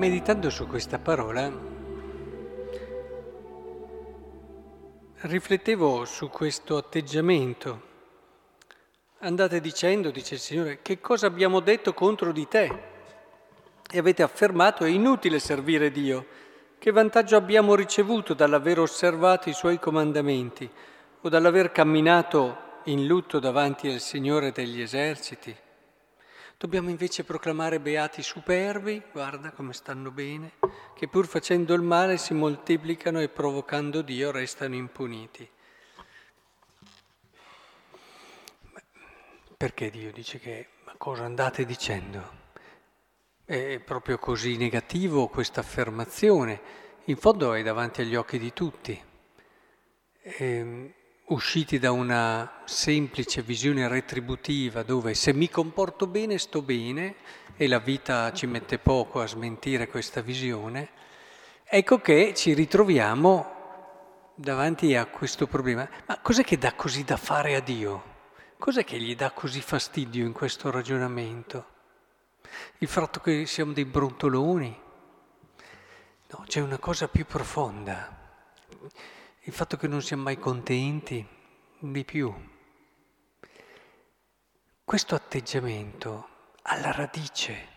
meditando su questa parola, riflettevo su questo atteggiamento. Andate dicendo, dice il Signore, che cosa abbiamo detto contro di te? E avete affermato è inutile servire Dio. Che vantaggio abbiamo ricevuto dall'aver osservato i Suoi comandamenti o dall'aver camminato in lutto davanti al Signore degli eserciti? Dobbiamo invece proclamare beati superbi, guarda come stanno bene, che pur facendo il male si moltiplicano e provocando Dio restano impuniti. Perché Dio dice che, ma cosa andate dicendo? È proprio così negativo questa affermazione? In fondo è davanti agli occhi di tutti. E, ehm, usciti da una semplice visione retributiva dove se mi comporto bene sto bene e la vita ci mette poco a smentire questa visione, ecco che ci ritroviamo davanti a questo problema. Ma cos'è che dà così da fare a Dio? Cos'è che gli dà così fastidio in questo ragionamento? Il fatto che siamo dei brontoloni? No, c'è una cosa più profonda il fatto che non siamo mai contenti di più. Questo atteggiamento alla radice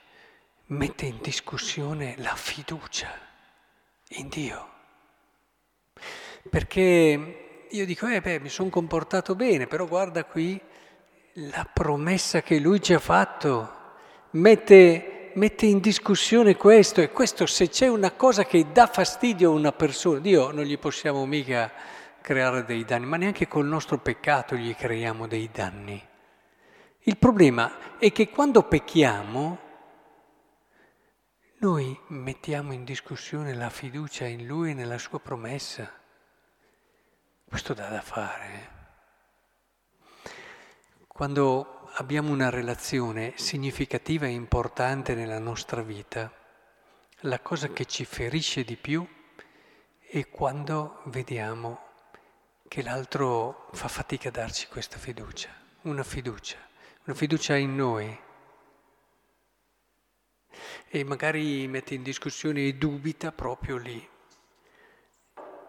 mette in discussione la fiducia in Dio. Perché io dico, eh beh, mi sono comportato bene, però guarda qui la promessa che Lui ci ha fatto, mette mette in discussione questo e questo se c'è una cosa che dà fastidio a una persona, Dio non gli possiamo mica creare dei danni, ma neanche col nostro peccato gli creiamo dei danni. Il problema è che quando pecchiamo noi mettiamo in discussione la fiducia in Lui e nella sua promessa. Questo dà da fare. Eh. Quando abbiamo una relazione significativa e importante nella nostra vita, la cosa che ci ferisce di più è quando vediamo che l'altro fa fatica a darci questa fiducia, una fiducia, una fiducia in noi. E magari mette in discussione e dubita proprio lì.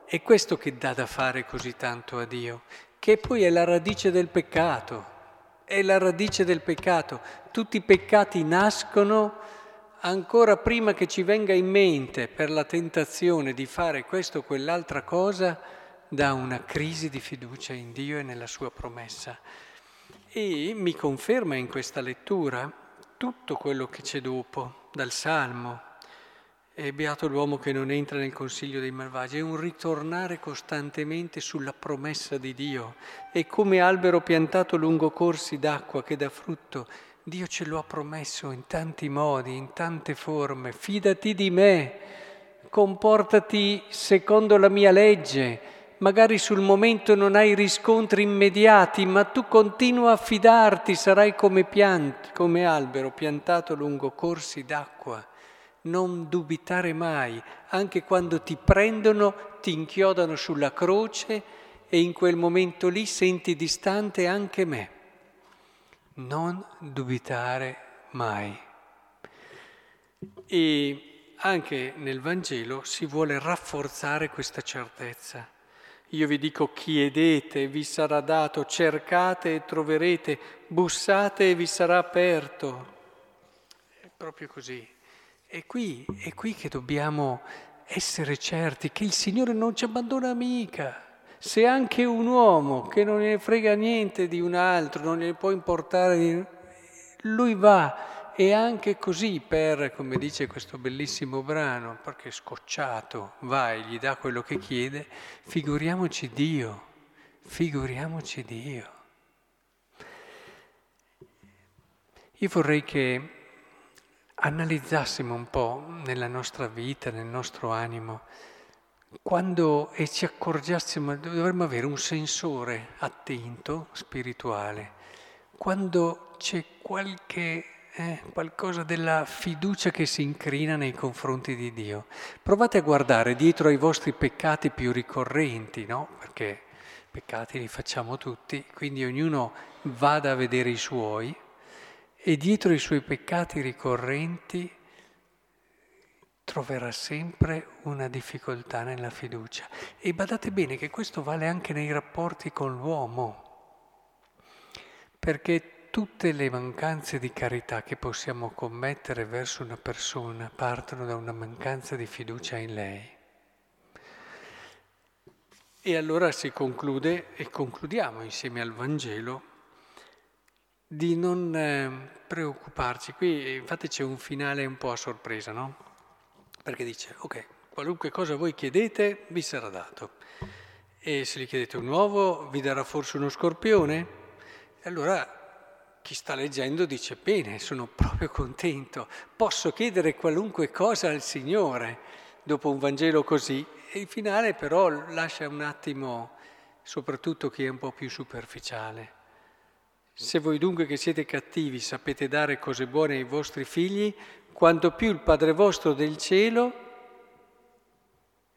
È questo che dà da fare così tanto a Dio, che poi è la radice del peccato è la radice del peccato. Tutti i peccati nascono ancora prima che ci venga in mente per la tentazione di fare questo o quell'altra cosa da una crisi di fiducia in Dio e nella sua promessa. E mi conferma in questa lettura tutto quello che c'è dopo, dal Salmo, e beato l'uomo che non entra nel consiglio dei malvagi, è un ritornare costantemente sulla promessa di Dio. È come albero piantato lungo corsi d'acqua che dà frutto. Dio ce lo ha promesso in tanti modi, in tante forme. Fidati di me, comportati secondo la mia legge. Magari sul momento non hai riscontri immediati, ma tu continua a fidarti, sarai come, piant- come albero piantato lungo corsi d'acqua non dubitare mai, anche quando ti prendono, ti inchiodano sulla croce e in quel momento lì senti distante anche me. Non dubitare mai. E anche nel Vangelo si vuole rafforzare questa certezza. Io vi dico chiedete, vi sarà dato, cercate e troverete, bussate e vi sarà aperto. È proprio così. È qui, è qui che dobbiamo essere certi che il Signore non ci abbandona mica. Se anche un uomo che non ne frega niente di un altro, non ne può importare, lui va e anche così per, come dice questo bellissimo brano, perché scocciato va e gli dà quello che chiede, figuriamoci Dio, figuriamoci Dio. Io vorrei che analizzassimo un po' nella nostra vita, nel nostro animo, quando e ci accorgessimo, dovremmo avere un sensore attento, spirituale, quando c'è qualche, eh, qualcosa della fiducia che si incrina nei confronti di Dio. Provate a guardare dietro ai vostri peccati più ricorrenti, no? Perché peccati li facciamo tutti, quindi ognuno vada a vedere i suoi e dietro i suoi peccati ricorrenti troverà sempre una difficoltà nella fiducia. E badate bene che questo vale anche nei rapporti con l'uomo, perché tutte le mancanze di carità che possiamo commettere verso una persona partono da una mancanza di fiducia in lei. E allora si conclude, e concludiamo insieme al Vangelo, di non eh, preoccuparci. Qui infatti c'è un finale un po' a sorpresa, no? Perché dice, ok, qualunque cosa voi chiedete vi sarà dato. E se gli chiedete un uovo vi darà forse uno scorpione? E allora chi sta leggendo dice, bene, sono proprio contento, posso chiedere qualunque cosa al Signore dopo un Vangelo così. E il finale però lascia un attimo, soprattutto chi è un po' più superficiale. Se voi dunque che siete cattivi sapete dare cose buone ai vostri figli, quanto più il Padre vostro del cielo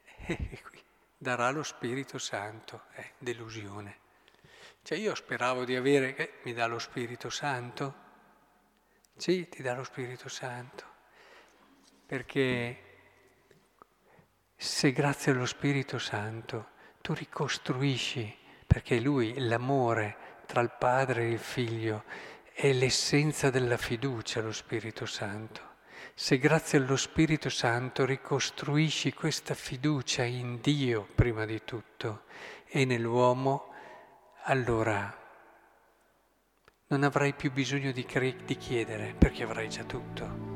eh, darà lo Spirito Santo. Eh, delusione. Cioè io speravo di avere, eh, mi dà lo Spirito Santo? Sì, ti dà lo Spirito Santo. Perché se grazie allo Spirito Santo tu ricostruisci, perché Lui, l'amore, tra il Padre e il Figlio è l'essenza della fiducia, lo Spirito Santo. Se grazie allo Spirito Santo ricostruisci questa fiducia in Dio prima di tutto e nell'uomo, allora non avrai più bisogno di chiedere perché avrai già tutto.